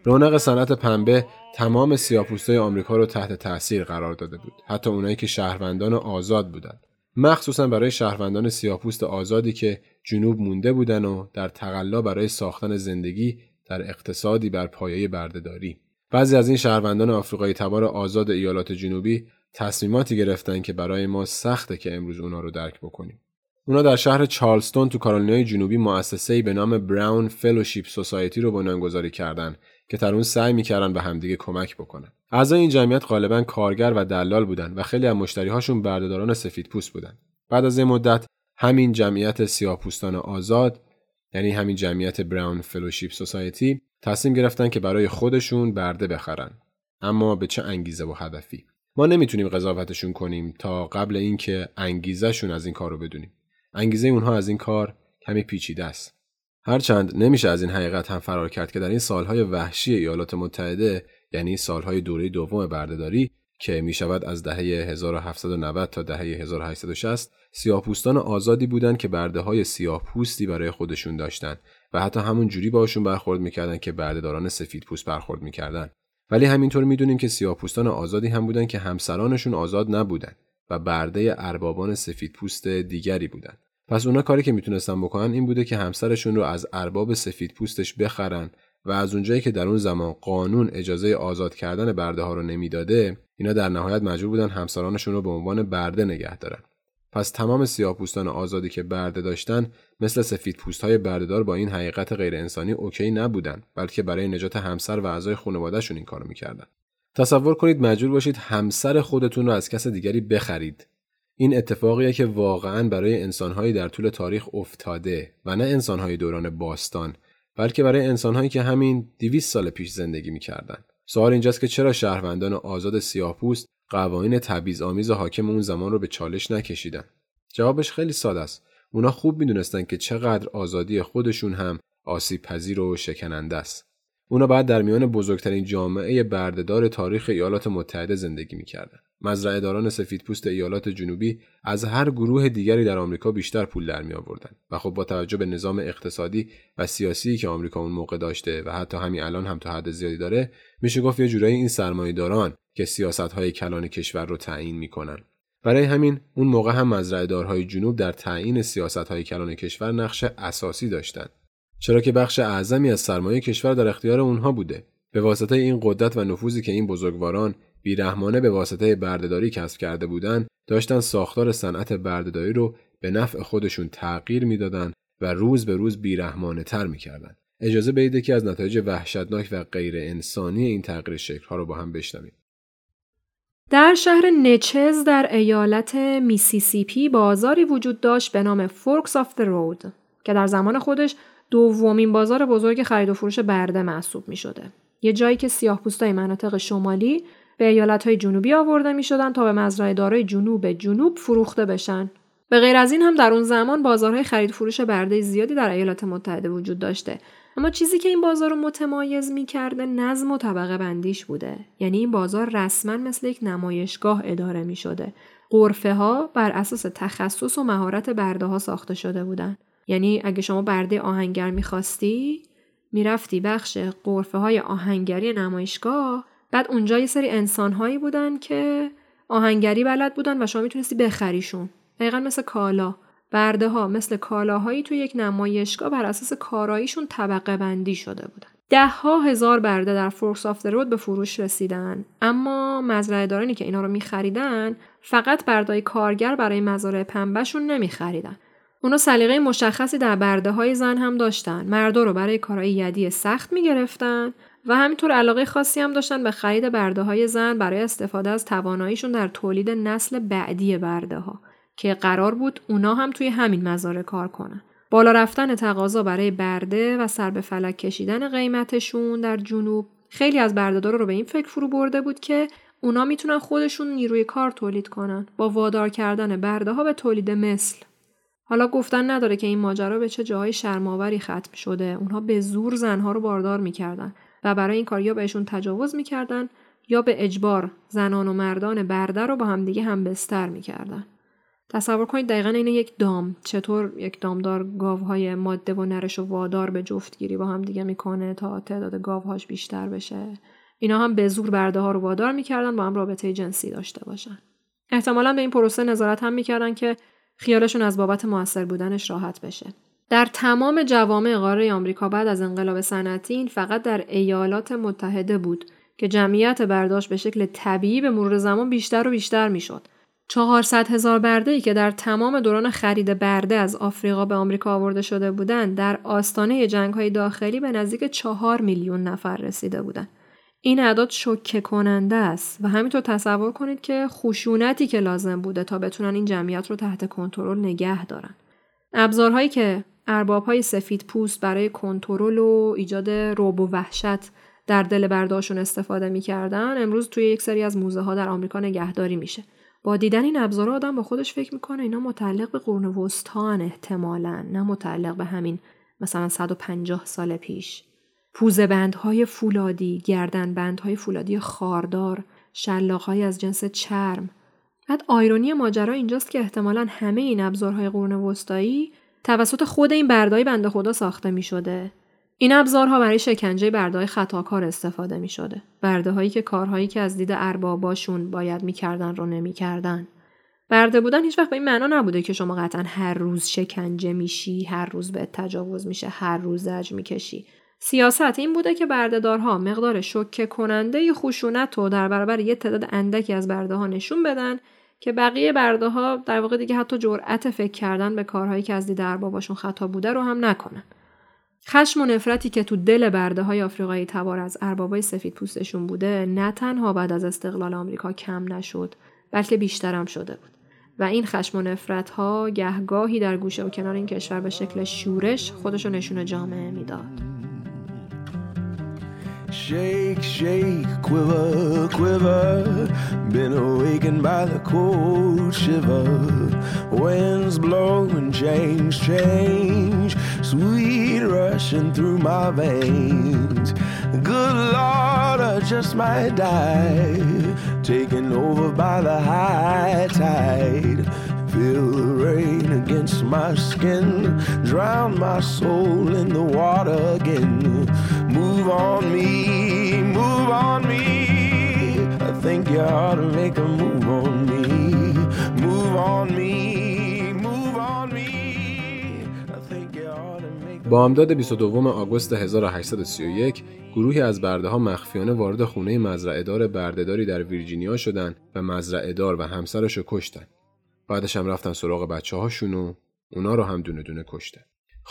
رونق صنعت پنبه تمام سیاپوستای آمریکا رو تحت تاثیر قرار داده بود. حتی اونایی که شهروندان آزاد بودند. مخصوصا برای شهروندان سیاپوست آزادی که جنوب مونده بودن و در تقلا برای ساختن زندگی در اقتصادی بر پایه بردهداری بعضی از این شهروندان آفریقایی تبار آزاد ایالات جنوبی تصمیماتی گرفتن که برای ما سخته که امروز اونا رو درک بکنیم اونا در شهر چارلستون تو کارولینای جنوبی مؤسسه‌ای به نام براون فلوشیپ سوسایتی رو بنیانگذاری کردند که در اون سعی می‌کردن به همدیگه کمک بکنن. اعضای این جمعیت غالبا کارگر و دلال بودن و خیلی از مشتریهاشون بردهداران سفید پوست بودن. بعد از این مدت همین جمعیت سیاهپوستان آزاد یعنی همین جمعیت براون فلوشیپ سوسایتی تصمیم گرفتن که برای خودشون برده بخرن. اما به چه انگیزه و هدفی؟ ما نمی‌تونیم قضاوتشون کنیم تا قبل اینکه انگیزهشون از این کار رو بدونیم. انگیزه اونها از این کار کمی پیچیده است. هرچند نمیشه از این حقیقت هم فرار کرد که در این سالهای وحشی ایالات متحده یعنی سالهای دوره دوم بردهداری که می شود از دهه 1790 تا دهه 1860 سیاهپوستان آزادی بودند که برده های سیاه پوستی برای خودشون داشتند و حتی همون جوری باشون برخورد می‌کردن که بردهداران سفید پوست برخورد می‌کردن. ولی همینطور می‌دونیم که سیاهپوستان آزادی هم بودند که همسرانشون آزاد نبودند و برده اربابان سفید پوست دیگری بودند پس اونا کاری که می‌تونستن بکنن این بوده که همسرشون رو از ارباب سفید پوستش بخرن و از اونجایی که در اون زمان قانون اجازه آزاد کردن برده ها رو نمی‌داده اینا در نهایت مجبور بودن همسرانشون رو به عنوان برده نگه دارن. پس تمام سیاهپوستان آزادی که برده داشتن مثل سفید پوست های بردهدار با این حقیقت غیر انسانی اوکی نبودن بلکه برای نجات همسر و اعضای خانوادهشون این کارو می‌کردن تصور کنید مجبور باشید همسر خودتون رو از کس دیگری بخرید این اتفاقیه که واقعا برای انسانهایی در طول تاریخ افتاده و نه انسانهای دوران باستان بلکه برای انسانهایی که همین 200 سال پیش زندگی می‌کردن. سوال اینجاست که چرا شهروندان آزاد سیاهپوست قوانین تبعیض آمیز حاکم اون زمان رو به چالش نکشیدن؟ جوابش خیلی ساده است. اونا خوب می‌دونستن که چقدر آزادی خودشون هم آسیب پذیر و شکننده است. اونا بعد در میان بزرگترین جامعه بردهدار تاریخ ایالات متحده زندگی می‌کردن. مزرعه داران سفیدپوست ایالات جنوبی از هر گروه دیگری در آمریکا بیشتر پول در می آوردن و خب با توجه به نظام اقتصادی و سیاسی که آمریکا اون موقع داشته و حتی همین الان هم تا حد زیادی داره میشه گفت یه جورایی این سرمایه‌داران که سیاست های کلان کشور رو تعیین می‌کنن. برای همین اون موقع هم مزرعه دارهای جنوب در تعیین سیاست های کلان کشور نقش اساسی داشتند چرا که بخش اعظمی از سرمایه کشور در اختیار اونها بوده. به واسطه این قدرت و نفوذی که این بزرگواران بیرحمانه به واسطه بردهداری کسب کرده بودند داشتن ساختار صنعت بردهداری رو به نفع خودشون تغییر می‌دادند و روز به روز بیرحمانه تر می‌کردن اجازه بدید که از نتایج وحشتناک و غیر انسانی این تغییر شکل‌ها رو با هم بشنویم در شهر نچز در ایالت میسیسیپی بازاری وجود داشت به نام Forks of the Road که در زمان خودش دومین بازار بزرگ خرید و فروش برده محسوب می شده. یه جایی که سیاه پوستای مناطق شمالی به ایالت های جنوبی آورده می شدن تا به مزرعه دارای جنوب جنوب فروخته بشن. به غیر از این هم در اون زمان بازارهای خرید فروش برده زیادی در ایالات متحده وجود داشته. اما چیزی که این بازار رو متمایز می کرده نظم و طبقه بندیش بوده. یعنی این بازار رسما مثل یک نمایشگاه اداره می شده. قرفه ها بر اساس تخصص و مهارت برده ها ساخته شده بودن. یعنی اگه شما برده آهنگر می‌خواستی می‌رفتی بخش قرفه های آهنگری نمایشگاه بعد اونجا یه سری انسانهایی بودن که آهنگری بلد بودن و شما می‌تونستی بخریشون دقیقا مثل کالا. برده ها مثل کالاهایی توی یک نمایشگاه بر اساس کاراییشون طبقه بندی شده بودن. ده ها هزار برده در فورس آف رود به فروش رسیدن. اما مزرعه دارانی که اینا رو میخریدن فقط بردای کارگر برای مزارع پنبهشون نمیخریدن. اونا سلیقه مشخصی در برده های زن هم داشتن. مردا رو برای کارهای یدی سخت می‌گرفتن. و همینطور علاقه خاصی هم داشتن به خرید برده های زن برای استفاده از تواناییشون در تولید نسل بعدی برده ها که قرار بود اونا هم توی همین مزارع کار کنن. بالا رفتن تقاضا برای برده و سر به فلک کشیدن قیمتشون در جنوب خیلی از بردهدارا رو به این فکر فرو برده بود که اونا می‌تونن خودشون نیروی کار تولید کنن با وادار کردن برده ها به تولید مثل. حالا گفتن نداره که این ماجرا به چه جاهای شرماوری ختم شده. اونها به زور زنها رو باردار می‌کردن و برای این کار یا بهشون تجاوز می‌کردن یا به اجبار زنان و مردان برده رو با همدیگه هم بستر می‌کردن. تصور کنید دقیقا این یک دام. چطور یک دامدار گاوهای ماده و نرش و وادار به جفتگیری با هم دیگه می‌کنه تا تعداد گاوهاش بیشتر بشه؟ اینا هم به زور برده ها رو وادار می‌کردن با هم رابطه جنسی داشته باشن. احتمالا به این پروسه نظارت هم می‌کردن که خیالشون از بابت موثر بودنش راحت بشه. در تمام جوامع قاره آمریکا بعد از انقلاب صنعتی این فقط در ایالات متحده بود که جمعیت برداشت به شکل طبیعی به مرور زمان بیشتر و بیشتر می‌شد 400 هزار برده ای که در تمام دوران خرید برده از آفریقا به آمریکا آورده شده بودند در آستانه جنگ های داخلی به نزدیک 4 میلیون نفر رسیده بودند. این اعداد شوکه کننده است و همینطور تصور کنید که خشونتی که لازم بوده تا بتونن این جمعیت رو تحت کنترل نگه دارن. ابزارهایی که ارباب های سفید پوست برای کنترل و ایجاد روب و وحشت در دل برداشون استفاده می‌کردن امروز توی یک سری از موزه ها در آمریکا نگهداری میشه. با دیدن این ابزار آدم با خودش فکر می‌کنه اینا متعلق به قرن وسطان احتمالا نه متعلق به همین مثلا 150 سال پیش پوزه بندهای فولادی گردن بندهای فولادی خاردار شلاقهای از جنس چرم بعد آیرونی ماجرا اینجاست که احتمالا همه این ابزارهای قرن وسطایی توسط خود این بردای بنده خدا ساخته می شده این ابزارها برای شکنجه برده خطاکار استفاده می شده. برده هایی که کارهایی که از دید ارباباشون باید می‌کردن رو نمی‌کردن. برده بودن هیچ وقت به این معنا نبوده که شما قطعا هر روز شکنجه میشی، هر روز به تجاوز میشه، هر روز زج می‌کشی. سیاست این بوده که بردهدارها مقدار شوکه کننده خشونت رو در برابر یه تعداد اندکی از برده ها نشون بدن که بقیه برده ها در واقع دیگه حتی جرأت فکر کردن به کارهایی که از دید ارباباشون خطا بوده رو هم نکنن. خشم و نفرتی که تو دل برده های آفریقایی تبار از اربابای سفید پوستشون بوده نه تنها بعد از استقلال آمریکا کم نشد بلکه بیشترم شده بود و این خشم و نفرت ها گهگاهی در گوشه و کنار این کشور به شکل شورش خودشو نشون جامعه می‌داد. Shake, shake, quiver, quiver. Been awakened by the cold shiver. Winds blow and change, change. Sweet rushing through my veins. Good Lord, I just might die. Taken over by the high tide. Feel the rain against my skin. Drown my soul in the water again. Move on me, move on me. I think you ought to make a move on me. Move on me, move با امداد 22 آگوست 1831 گروهی از برده ها مخفیانه وارد خونه مزرعه دار بردهداری در ویرجینیا شدند و مزرعه دار و همسرش رو کشتن. بعدش هم رفتن سراغ بچه هاشون و اونا رو هم دونه دونه کشتن.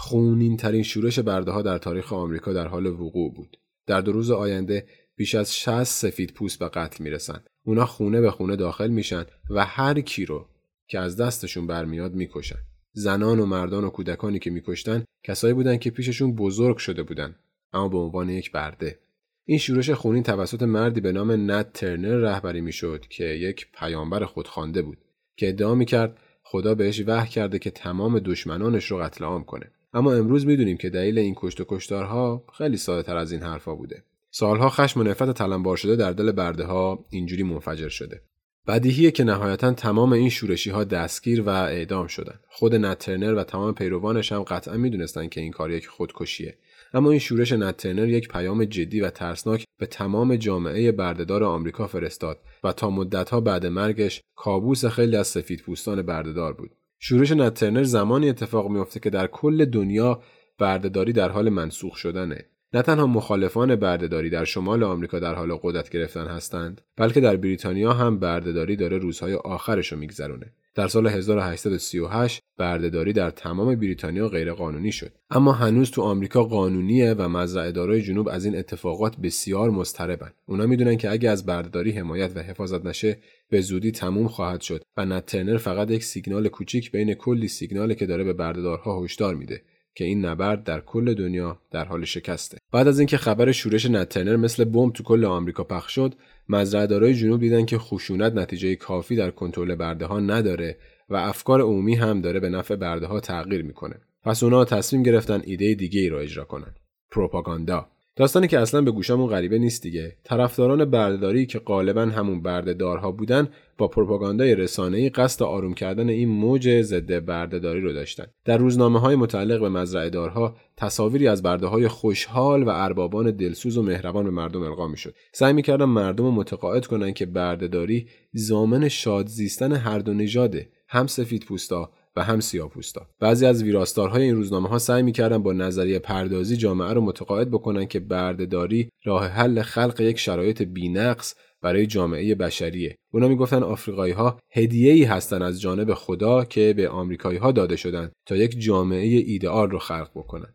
خونین ترین شورش برده ها در تاریخ آمریکا در حال وقوع بود. در دو روز آینده بیش از 60 سفید پوست به قتل می‌رسن. اونا خونه به خونه داخل میشن و هر کی رو که از دستشون برمیاد می‌کشن. زنان و مردان و کودکانی که میکشتن کسایی بودن که پیششون بزرگ شده بودن اما به عنوان یک برده. این شورش خونین توسط مردی به نام نت ترنر رهبری می‌شد که یک پیامبر خودخوانده بود که ادعا می‌کرد خدا بهش وحی کرده که تمام دشمنانش رو قتل عام کنه. اما امروز می‌دونیم که دلیل این کشت و کشتارها خیلی ساده تر از این حرفا بوده. سالها خشم و نفرت تلمبار شده در دل برده ها اینجوری منفجر شده. بدیهیه که نهایتا تمام این شورشی ها دستگیر و اعدام شدن. خود نترنر و تمام پیروانش هم قطعا می‌دونستن که این کار یک خودکشیه. اما این شورش نترنر یک پیام جدی و ترسناک به تمام جامعه بردهدار آمریکا فرستاد و تا مدتها بعد مرگش کابوس خیلی از سفید پوستان بردهدار بود. شورش نترنر زمانی اتفاق میافته که در کل دنیا بردهداری در حال منسوخ شدنه. نه تنها مخالفان بردهداری در شمال آمریکا در حال قدرت گرفتن هستند بلکه در بریتانیا هم بردهداری داره روزهای آخرش رو میگذرونه. در سال 1838 بردهداری در تمام بریتانیا غیرقانونی شد. اما هنوز تو آمریکا قانونیه و مزرعه دارای جنوب از این اتفاقات بسیار مضطربن. اونا می‌دونن که اگه از بردهداری حمایت و حفاظت نشه به زودی تموم خواهد شد و نت ترنر فقط یک سیگنال کوچیک بین کلی سیگناله که داره به بردهدارها هشدار میده که این نبرد در کل دنیا در حال شکسته. بعد از اینکه خبر شورش نتنر مثل بمب تو کل آمریکا پخش شد مزرعهدارای جنوب دیدن که خشونت نتیجه کافی در کنترل برده ها نداره و افکار عمومی هم داره به نفع برده ها تغییر می‌کنه. پس اونا تصمیم گرفتن ایده دیگه ای را اجرا کنن. پروپاگاندا داستانی که اصلا به گوشمون غریبه نیست دیگه. طرفداران بردهداری که غالبا همون بردهدارها بودن با پروپاگاندای رسانه‌ای قصد آروم کردن این موج ضد بردهداری رو داشتن. در روزنامه های متعلق به مزرعه دارها تصاویری از برده های خوشحال و اربابان دلسوز و مهربان به مردم القا می‌شد. سعی می‌کردن مردم رو متقاعد کنن که بردهداری زامن شاد زیستن هر دو نژاده هم سفید پوستا و هم سیاپوستا. بعضی از ویراستارهای این روزنامه ها سعی می‌کردن با نظریه پردازی جامعه رو متقاعد بکنن که بردهداری راه حل خلق یک شرایط بینقص برای جامعه بشریه. اونا می‌گفتن آفریقایی ها هدیه ای هستن از جانب خدا که به آمریکایی ها داده شدن تا یک جامعه ایدئال رو خلق بکنن.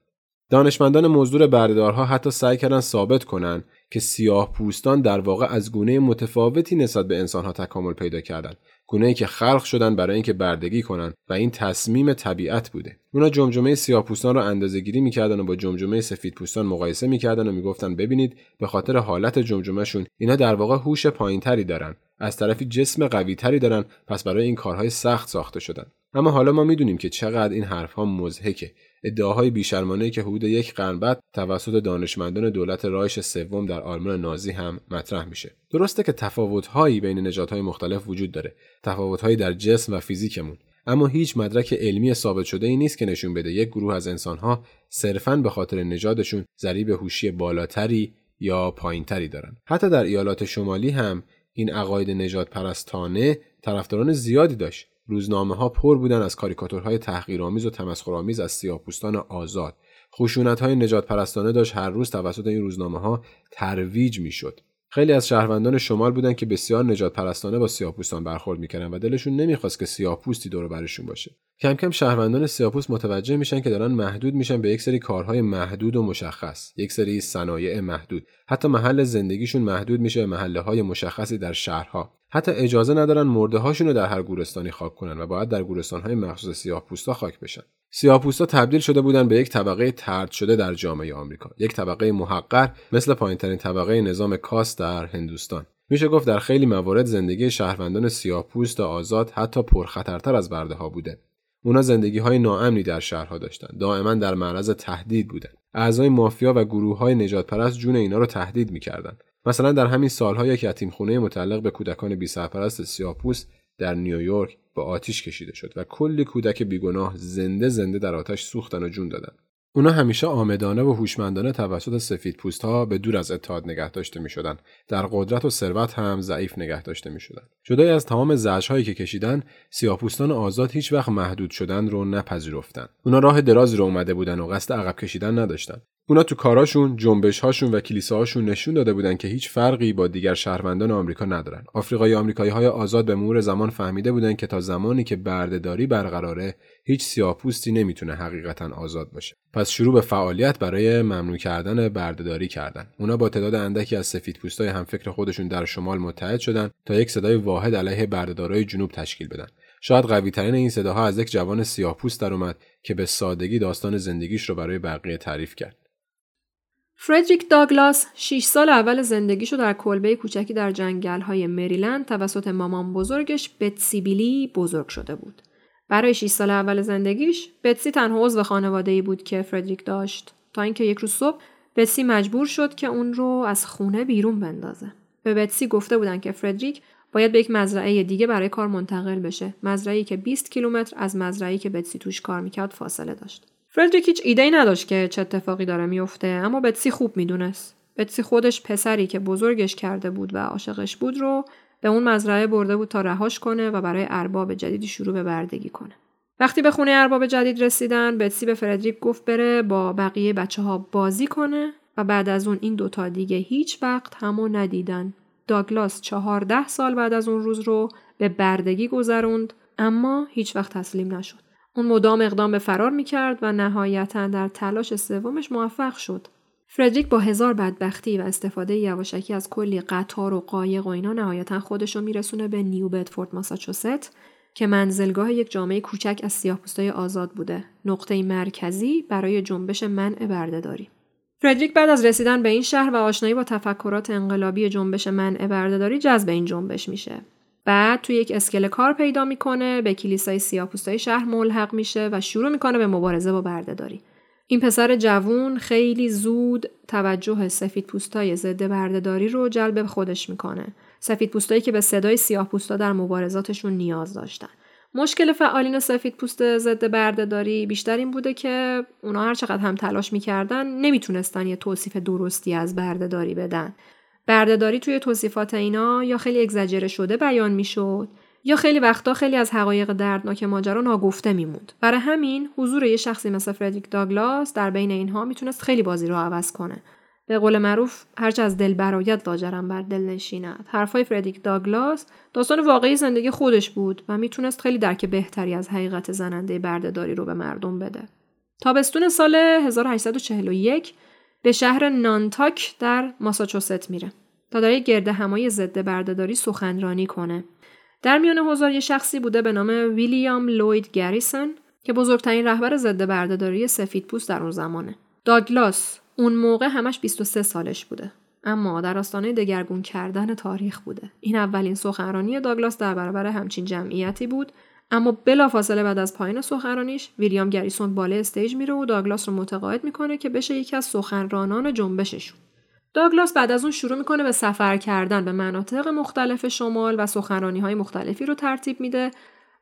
دانشمندان مزدور بردهدارها حتی سعی کردن ثابت کنن که سیاه پوستان در واقع از گونه متفاوتی نسبت به انسانها تکامل پیدا کردند گونه ای که خلق شدن برای اینکه بردگی کنن و این تصمیم طبیعت بوده. اونا جمجمه سیاهپوستان رو اندازه گیری می‌کردن و با جمجمه سفیدپوستان مقایسه می‌کردن و می‌گفتن ببینید به خاطر حالت جمجمهشون اینا در واقع هوش پایینتری دارن. از طرفی جسم قویتری دارن پس برای این کارهای سخت ساخته شدن. اما حالا ما می‌دونیم که چقدر این حرفها مضحکه. ادعاهای بیشرمانه که حدود یک قرن بعد توسط دانشمندان دولت رایش سوم در آلمان نازی هم مطرح میشه. درسته که تفاوتهایی بین نژادهای مختلف وجود داره تفاوتهایی در جسم و فیزیکمون اما هیچ مدرک علمی ثابت شده ای نیست که نشون بده یک گروه از انسانها صرفا به خاطر نژادشون ذریب هوشی بالاتری یا پایینتری دارن. حتی در ایالات شمالی هم این عقاید نجات پرستانه طرفداران زیادی داشت. روزنامه ها پر بودن از کاریکاتورهای تحقیرآمیز و تمسخرآمیز از سیاهپوستان آزاد. خشونت های نجات پرستانه داشت هر روز توسط این روزنامه ها ترویج می‌شد. خیلی از شهروندان شمال بودند که بسیار نجات پرستانه با سیاهپوستان برخورد می‌کردن و دلشون نمی‌خواست که سیاهپوستی دور برشون باشه. کم کم شهروندان سیاهپوست متوجه میشن که دارن محدود میشن به یک سری کارهای محدود و مشخص یک سری صنایع محدود. حتی محل زندگیشون محدود میشه به محله های مشخصی در شهرها. حتی اجازه ندارن مرده هاشون رو در هر گورستانی خاک کنن و باید در گورستان های مخصوص سیاهپوستا خاک بشن. سیاهپوستا تبدیل شده بودن به یک طبقه ترد شده در جامعه آمریکا. یک طبقه محقر مثل پایینترین طبقه نظام کاست در هندوستان. میشه گفت در خیلی موارد زندگی شهروندان سیاهپوست آزاد حتی پرخطرتر از برده ها بوده. اونا زندگی های ناامنی در شهرها داشتن. دائما در معرض تهدید بودن. اعضای مافیا و گروه های نجات پرست جون اینا رو تهدید می‌کردند مثلا در همین سالها یک خونه متعلق به کودکان بی سرپرست سیاپوس در نیویورک به آتیش کشیده شد و کلی کودک بیگناه زنده زنده در آتش سوختن و جون دادن. اونا همیشه آمدانه و هوشمندانه توسط سفید پوست ها به دور از اتحاد نگه داشته می شدن. در قدرت و ثروت هم ضعیف نگه داشته می شدن. جدای از تمام زجر هایی که کشیدن سیاهپوستان آزاد هیچ وقت محدود شدن رو نپذیرفتن. اونا راه درازی رو اومده بودن و قصد عقب کشیدن نداشتن. اونا تو کاراشون، جنبشهاشون و کلیساهاشون نشون داده بودن که هیچ فرقی با دیگر شهروندان آمریکا ندارن. آفریقای آمریکایی های آزاد به مرور زمان فهمیده بودن که تا زمانی که بردهداری برقراره، هیچ سیاهپوستی نمی‌تونه حقیقتا آزاد باشه. پس شروع به فعالیت برای ممنوع کردن بردهداری کردن. اونا با تعداد اندکی از سفیدپوستای همفکر خودشون در شمال متحد شدن تا یک صدای واحد علیه بردهدارای جنوب تشکیل بدن. شاید قوی ترین این صداها از یک جوان سیاهپوست در اومد که به سادگی داستان زندگیش رو برای بقیه تعریف کرد. فردریک داگلاس 6 سال اول زندگیشو در کلبه کوچکی در جنگل های مریلند توسط مامان بزرگش بتسی بیلی بزرگ شده بود. برای 6 سال اول زندگیش بتسی تنها عضو خانواده ای بود که فردریک داشت تا اینکه یک روز صبح بتسی مجبور شد که اون رو از خونه بیرون بندازه. به بتسی گفته بودن که فردریک باید به یک مزرعه دیگه برای کار منتقل بشه. مزرعه‌ای که 20 کیلومتر از مزرعه‌ای که بتسی توش کار می‌کرد فاصله داشت. فردریک هیچ ایده ای نداشت که چه اتفاقی داره میفته اما بتسی خوب می‌دونست بتسی خودش پسری که بزرگش کرده بود و عاشقش بود رو به اون مزرعه برده بود تا رهاش کنه و برای ارباب جدیدی شروع به بردگی کنه وقتی به خونه ارباب جدید رسیدن بتسی به فردریک گفت بره با بقیه بچه ها بازی کنه و بعد از اون این دوتا دیگه هیچ وقت همو ندیدن. داگلاس چهارده سال بعد از اون روز رو به بردگی گذروند اما هیچ وقت تسلیم نشد. اون مدام اقدام به فرار می‌کرد و نهایتا در تلاش سومش موفق شد. فردریک با هزار بدبختی و استفاده یواشکی از کلی قطار و قایق و اینا نهایتا خودش رو میرسونه به نیو بدفورد ماساچوست که منزلگاه یک جامعه کوچک از سیاهپوستای آزاد بوده. نقطه مرکزی برای جنبش منع بردهداری. فردریک بعد از رسیدن به این شهر و آشنایی با تفکرات انقلابی جنبش منع بردهداری جذب این جنبش میشه. بعد توی یک اسکله کار پیدا می‌کنه به کلیسای سیاهپوستای شهر ملحق میشه و شروع می‌کنه به مبارزه با بردهداری این پسر جوون خیلی زود توجه سفید پوستای ضد بردهداری رو جلب خودش می‌کنه. سفید پوستایی که به صدای سیاه پوستا در مبارزاتشون نیاز داشتن. مشکل فعالین سفید پوست ضد بردهداری بیشتر این بوده که اونا هر چقدر هم تلاش می‌کردن نمی‌تونستن یه توصیف درستی از بردهداری بدن. بردهداری توی توصیفات اینا یا خیلی اگزجره شده بیان می‌شد؟ یا خیلی وقتا خیلی از حقایق دردناک ماجرا ناگفته میموند؟ برای همین حضور یه شخصی مثل فردریک داگلاس در بین اینها می‌تونست خیلی بازی رو عوض کنه. به قول معروف هرچه از دل برایت لاجرم بر دل نشیند. حرفای فردریک داگلاس داستان واقعی زندگی خودش بود و می‌تونست خیلی درک بهتری از حقیقت زننده بردهداری رو به مردم بده. تابستون سال 1841 به شهر نانتاک در ماساچوست میره تا در یک گرد همای ضد بردهداری سخنرانی کنه در میان حضار یه شخصی بوده به نام ویلیام لوید گریسون که بزرگترین رهبر ضد بردهداری سفید پوست در اون زمانه. داگلاس اون موقع همش 23 سالش بوده. اما در آستانه دگرگون کردن تاریخ بوده. این اولین سخنرانی داگلاس در برابر همچین جمعیتی بود اما بلافاصله بعد از پایان سخنرانیش ویلیام گریسون بالای stage میره و داگلاس رو متقاعد می‌کنه که بشه یکی از سخنرانان جنبششون. داگلاس بعد از اون شروع می‌کنه به سفر کردن به مناطق مختلف شمال و سخنرانی های مختلفی رو ترتیب میده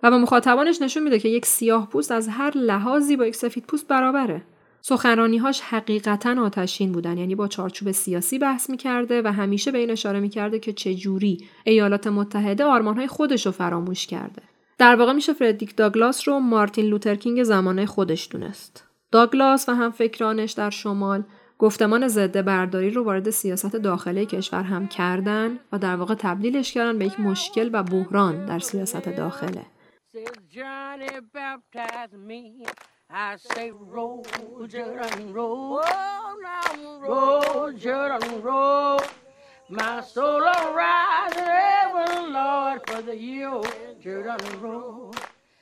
و به مخاطبانش نشون میده که یک سیاه پوست از هر لحاظی با یک سفید پوست برابره. سخنرانیهاش حقیقتا آتشین بودن یعنی با چارچوب سیاسی بحث می‌کرده و همیشه به این اشاره می‌کرده که چجوری ایالات متحده آرمانهای خودش رو فراموش کرده. در واقع میشه فردیک داگلاس رو مارتین لوترکینگ زمانه خودش دونست. داگلاس و هم فکرانش در شمال گفتمان ضد برداری رو وارد سیاست داخلی کشور هم کردن و در واقع تبدیلش کردن به یک مشکل و بحران در سیاست داخله.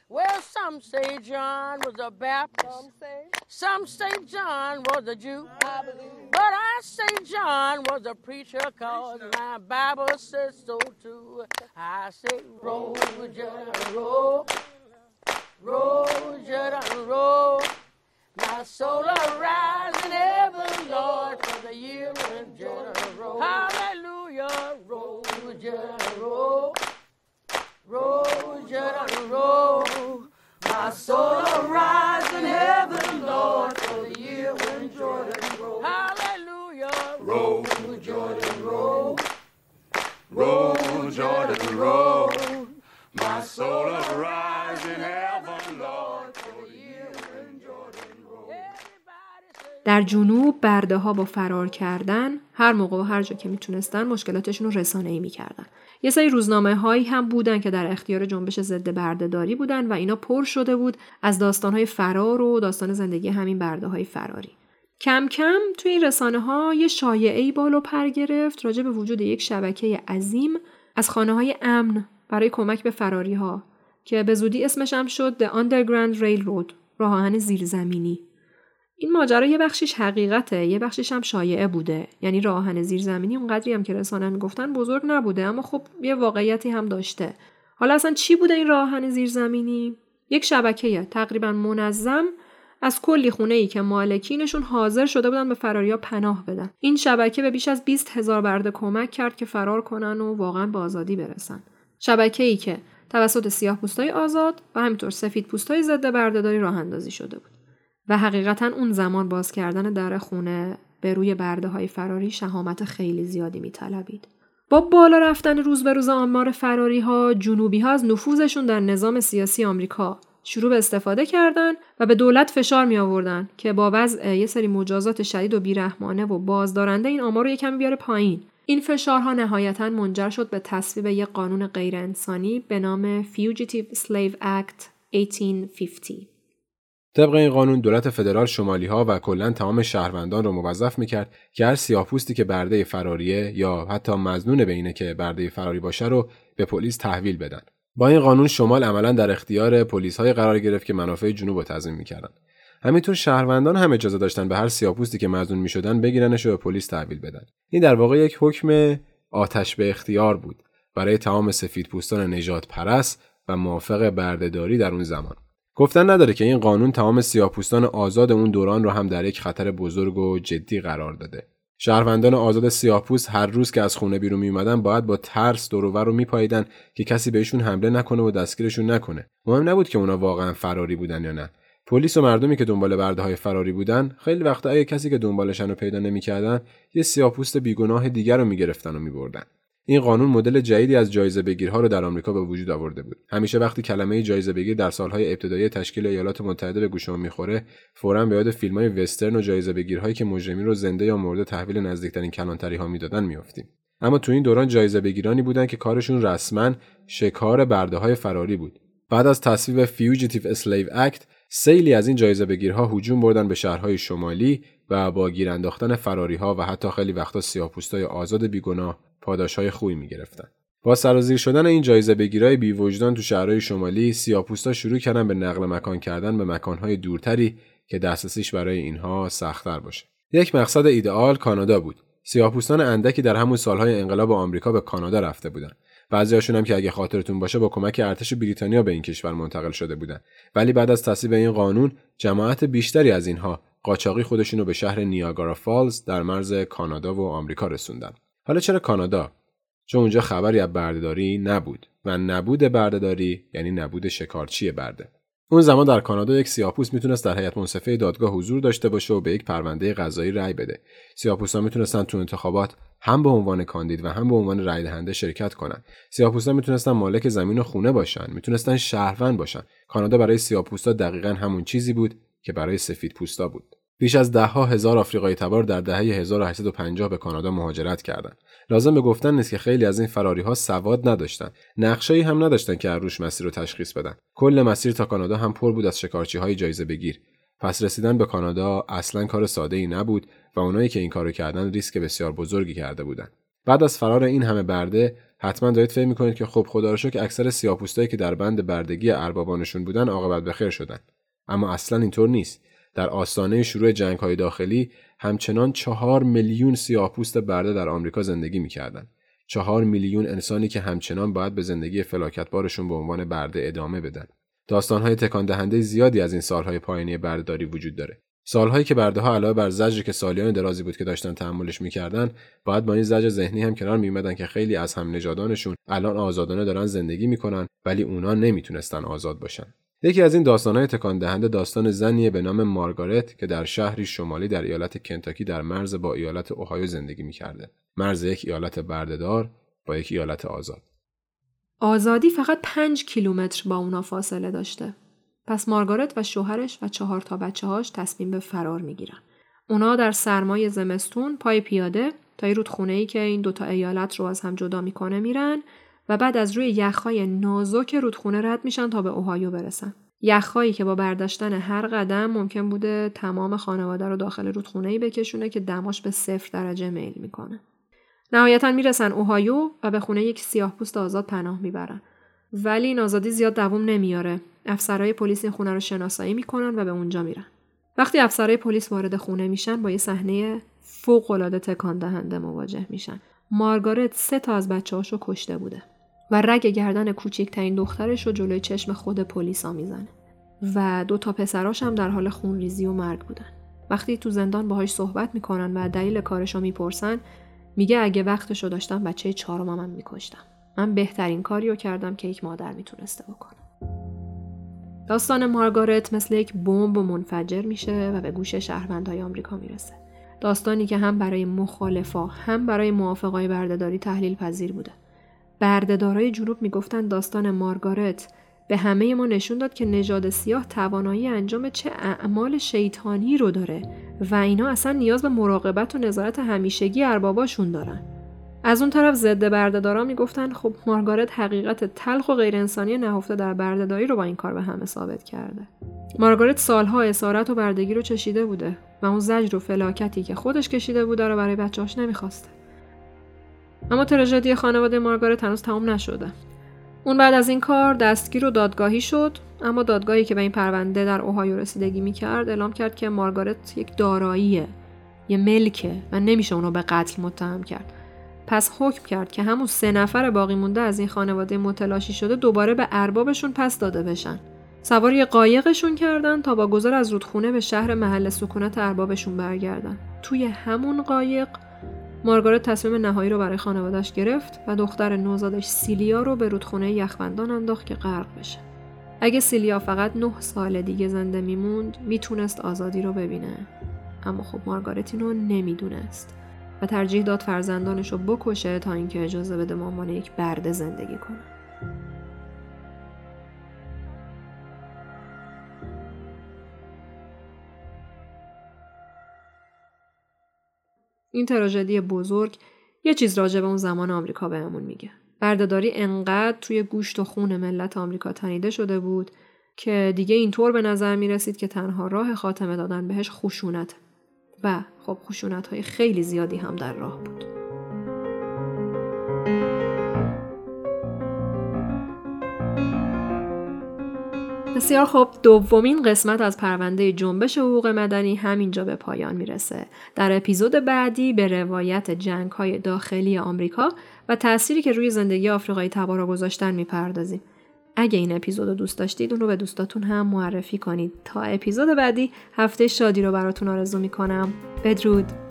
Well, some say John was a Baptist. Some say, some say John was a Jew. I but I say John was a preacher cause my Bible says so too. I say, roll, Jordan, roll. Roll, Jordan, roll. My soul arise in heaven, Lord, for the year when Jordan roll. Hallelujah, roll, Jordan, roll. Roll, Jordan, roll. My soul arise in heaven, Lord, for the year when Jordan roll. Hallelujah. Roll, Jordan, roll. Roll, Jordan, roll. My soul arise in heaven, Lord, for the year when Jordan roll. در جنوب برده ها با فرار کردن هر موقع و هر جا که می‌تونستن مشکلاتشون رو رسانه ای می‌کردن. یه سری روزنامه هایی هم بودن که در اختیار جنبش ضد بردهداری بودن و اینا پر شده بود از داستان های فرار و داستان زندگی همین برده های فراری. کم کم توی این رسانه ها یه شایعه بالا پر گرفت راجع به وجود یک شبکه عظیم از خانه های امن برای کمک به فراری ها که به زودی اسمش هم شد The Underground Railroad راه آهن زیرزمینی این ماجرا یه بخشیش حقیقته یه بخشیش هم شایعه بوده. یعنی راهن زیرزمینی اونقدری هم که رسانه می‌گفتن بزرگ نبوده اما خب یه واقعیتی هم داشته. حالا اصلا چی بوده این راهن زیرزمینی؟ یک شبکه تقریبا منظم از کلی خونه ای که مالکینشون حاضر شده بودن به فراریا پناه بدن. این شبکه به بیش از 20 هزار برده کمک کرد که فرار کنن و واقعا به آزادی برسن. شبکه ای که توسط سیاه پوستای آزاد و همینطور سفید پوستای ضد بردهداری راه اندازی شده بود. و حقیقتا اون زمان باز کردن در خونه به روی برده های فراری شهامت خیلی زیادی میطلبید. با بالا رفتن روز به روز آمار فراری ها جنوبی ها از نفوذشون در نظام سیاسی آمریکا شروع به استفاده کردن و به دولت فشار می آوردن که با وضع یه سری مجازات شدید و بیرحمانه و بازدارنده این آمار رو یکم بیاره پایین این فشارها نهایتا منجر شد به تصویب یک قانون غیرانسانی به نام Fugitive Slave Act 1850 طبق این قانون دولت فدرال شمالی ها و کلا تمام شهروندان رو موظف می‌کرد که هر سیاهپوستی که برده فراریه یا حتی مزنون به اینه که برده فراری باشه رو به پلیس تحویل بدن. با این قانون شمال عملا در اختیار پلیس های قرار گرفت که منافع جنوب رو تضمین می‌کردن. همینطور شهروندان هم اجازه داشتن به هر سیاپوستی که مزنون می‌شدن بگیرنش و به پلیس تحویل بدن. این در واقع یک حکم آتش به اختیار بود برای تمام سفیدپوستان نجات و موافق بردهداری در اون زمان. گفتن نداره که این قانون تمام سیاهپوستان آزاد اون دوران رو هم در یک خطر بزرگ و جدی قرار داده. شهروندان آزاد سیاهپوست هر روز که از خونه بیرون میومدن باید با ترس دورور رو میپاییدن که کسی بهشون حمله نکنه و دستگیرشون نکنه. مهم نبود که اونا واقعا فراری بودن یا نه. پلیس و مردمی که دنبال برده های فراری بودن خیلی وقتا اگه کسی که دنبالشن رو پیدا نمی‌کردن یه سیاهپوست بیگناه دیگر رو می‌گرفتن و میبردن این قانون مدل جدیدی از جایزه بگیرها رو در آمریکا به وجود آورده بود. همیشه وقتی کلمه جایزه بگیر در سالهای ابتدایی تشکیل ایالات متحده به گوشمون می‌خوره فورا به یاد فیلم‌های وسترن و جایزه بگیرهایی که مجرمین رو زنده یا مرده تحویل نزدیکترین کلانتری ها می‌دادن میافتیم. اما تو این دوران جایزه بگیرانی بودن که کارشون رسما شکار برده های فراری بود. بعد از تصویب Fugitive Slave Act سیلی از این جایزه بگیرها هجوم بردن به شهرهای شمالی و با گیر انداختن فراری و حتی خیلی وقتا سیاه‌پوستای آزاد بیگناه پاداشهای خوبی می‌گرفتن. با سرازیر شدن این جایزه بگیرای بی وجدان تو شهرهای شمالی سیاپوستا شروع کردن به نقل مکان کردن به مکانهای دورتری که دسترسیش برای اینها سختتر باشه. یک مقصد ایدئال کانادا بود. سیاه‌پوستان اندکی در همون سالهای انقلاب آمریکا به کانادا رفته بودن. بعضیاشون هم که اگه خاطرتون باشه با کمک ارتش بریتانیا به این کشور منتقل شده بودن. ولی بعد از تصویب این قانون جماعت بیشتری از اینها قاچاقی خودشونو به شهر نیاگارا فالز در مرز کانادا و آمریکا رسوندن. حالا چرا کانادا؟ چون اونجا خبری از بردهداری نبود. و نبود بردهداری یعنی نبود شکارچی برده. اون زمان در کانادا یک سیاپوس می‌تونست در هیئت منصفه دادگاه حضور داشته باشه و به یک پرونده قضایی رأی بده. ها می‌تونستن تو انتخابات هم به عنوان کاندید و هم به عنوان رأی دهنده شرکت کنن. ها می‌تونستن مالک زمین و خونه باشن می‌تونستن شهروند باشن. کانادا برای سیاپوستا دقیقا همون چیزی بود که برای سفید پوستا بود. بیش از دهها هزار آفریقایی تبار در دهه 1850 به کانادا مهاجرت کردند. لازم به گفتن نیست که خیلی از این فراری ها سواد نداشتند. نقشه‌ای هم نداشتن که روش مسیر رو تشخیص بدن. کل مسیر تا کانادا هم پر بود از شکارچی های جایزه بگیر. پس رسیدن به کانادا اصلا کار ساده ای نبود و اونایی که این کارو کردن ریسک بسیار بزرگی کرده بودند. بعد از فرار این همه برده حتما دارید فکر می‌کنید که خب خدا رو که اکثر سیاپوستایی که در بند بردگی اربابانشون بودن عاقبت بخیر شدن اما اصلا اینطور نیست در آستانه شروع جنگ های داخلی همچنان چهار میلیون سیاهپوست برده در آمریکا زندگی می‌کردند. چهار میلیون انسانی که همچنان باید به زندگی فلاکتبارشون به عنوان برده ادامه بدن. داستانهای تکان دهنده زیادی از این سالهای پایانی بردهداری وجود داره. سالهایی که برده ها علاوه بر زجری که سالیان درازی بود که داشتن تحملش می‌کردن باید با این زجر ذهنی هم کنار میمدن که خیلی از هم نجادانشون الان آزادانه دارن زندگی می‌کنن ولی اونا نمی‌تونستن آزاد باشن یکی از این داستانهای تکان دهنده داستان زنیه به نام مارگارت که در شهری شمالی در ایالت کنتاکی در مرز با ایالت اوهایو زندگی می‌کرده. مرز یک ایالت بردهدار با یک ایالت آزاد. آزادی فقط پنج کیلومتر با اونا فاصله داشته. پس مارگارت و شوهرش و چهار تا بچه هاش تصمیم به فرار می‌گیرن. اونا در سرمای زمستون پای پیاده تا رودخونه ای که این دوتا ایالت رو از هم جدا می‌کنه میرن و بعد از روی یخهای نازک رودخونه رد میشن تا به اوهایو برسن. یخهایی که با برداشتن هر قدم ممکن بوده تمام خانواده رو داخل رودخونه بکشونه که دماش به صفر درجه میل می‌کنه. نهایتا می‌رسن اوهایو و به خونه یک سیاه پوست آزاد پناه می‌برن. ولی این آزادی زیاد دووم نمیاره. افسرهای پلیس این خونه رو شناسایی می‌کنن و به اونجا میرن. وقتی افسرهای پلیس وارد خونه میشن با یه صحنه فوق العاده تکان دهنده مواجه میشن. مارگارت سه تا از بچه‌هاشو کشته بوده. و رگ گردن کوچکترین دخترش رو جلوی چشم خود پلیسا می‌زنه. و دو تا پسراش هم در حال خونریزی و مرگ بودن. وقتی تو زندان باهاش صحبت می‌کنن و دلیل کارش رو می‌پرسن میگه اگه وقتش رو داشتم بچه چهارمم من میکشتم. من بهترین کاری رو کردم که یک مادر می‌تونسته بکنه. داستان مارگارت مثل یک بمب منفجر میشه و به گوش شهروندهای آمریکا می‌رسه. داستانی که هم برای مخالفا هم برای موافقای بردهداری تحلیل پذیر بوده. بردهدارای جنوب می‌گفتن داستان مارگارت به همه ما نشون داد که نژاد سیاه توانایی انجام چه اعمال شیطانی رو داره و اینا اصلا نیاز به مراقبت و نظارت همیشگی ارباباشون دارن. از اون طرف ضد بردهدارا می‌گفتن خب مارگارت حقیقت تلخ و غیر انسانی نهفته در بردهداری رو با این کار به همه ثابت کرده. مارگارت سالها اسارت و بردگی رو چشیده بوده و اون زجر و فلاکتی که خودش کشیده بوده رو برای بچه‌هاش نمی‌خواسته. اما تراژدی خانواده مارگارت هنوز تمام نشده. اون بعد از این کار دستگیر و دادگاهی شد اما دادگاهی که به این پرونده در اوهایو رسیدگی می‌کرد اعلام کرد که مارگارت یک داراییه یه ملکه و نمیشه اونو به قتل متهم کرد. پس حکم کرد که همون سه نفر باقی مونده از این خانواده متلاشی شده دوباره به اربابشون پس داده بشن. سواری قایقشون کردن تا با گذر از رودخونه به شهر محل سکونت اربابشون برگردن. توی همون قایق مارگارت تصمیم نهایی رو برای خانوادش گرفت و دختر نوزادش سیلیا رو به رودخونه یخبندان انداخت که غرق بشه. اگه سیلیا فقط نه سال دیگه زنده میموند می‌تونست آزادی رو ببینه. اما خب مارگارت اینو نمی‌دونست و ترجیح داد فرزندانش رو بکشه تا اینکه اجازه بده مامان یک برده زندگی کنه. این تراژدی بزرگ یه چیز راجع به اون زمان آمریکا بهمون میگه. بردهداری انقدر توی گوشت و خون ملت آمریکا تنیده شده بود که دیگه اینطور به نظر می رسید که تنها راه خاتمه دادن بهش خشونت و خب خشونت های خیلی زیادی هم در راه بود. بسیار خوب دومین قسمت از پرونده جنبش حقوق مدنی همینجا به پایان می‌رسه. در اپیزود بعدی به روایت جنگ های داخلی آمریکا و تأثیری که روی زندگی آفریقایی تبارا گذاشتن می‌پردازیم. اگه این اپیزود رو دوست داشتید اون رو به دوستاتون هم معرفی کنید تا اپیزود بعدی هفته شادی رو براتون آرزو می‌کنم بدرود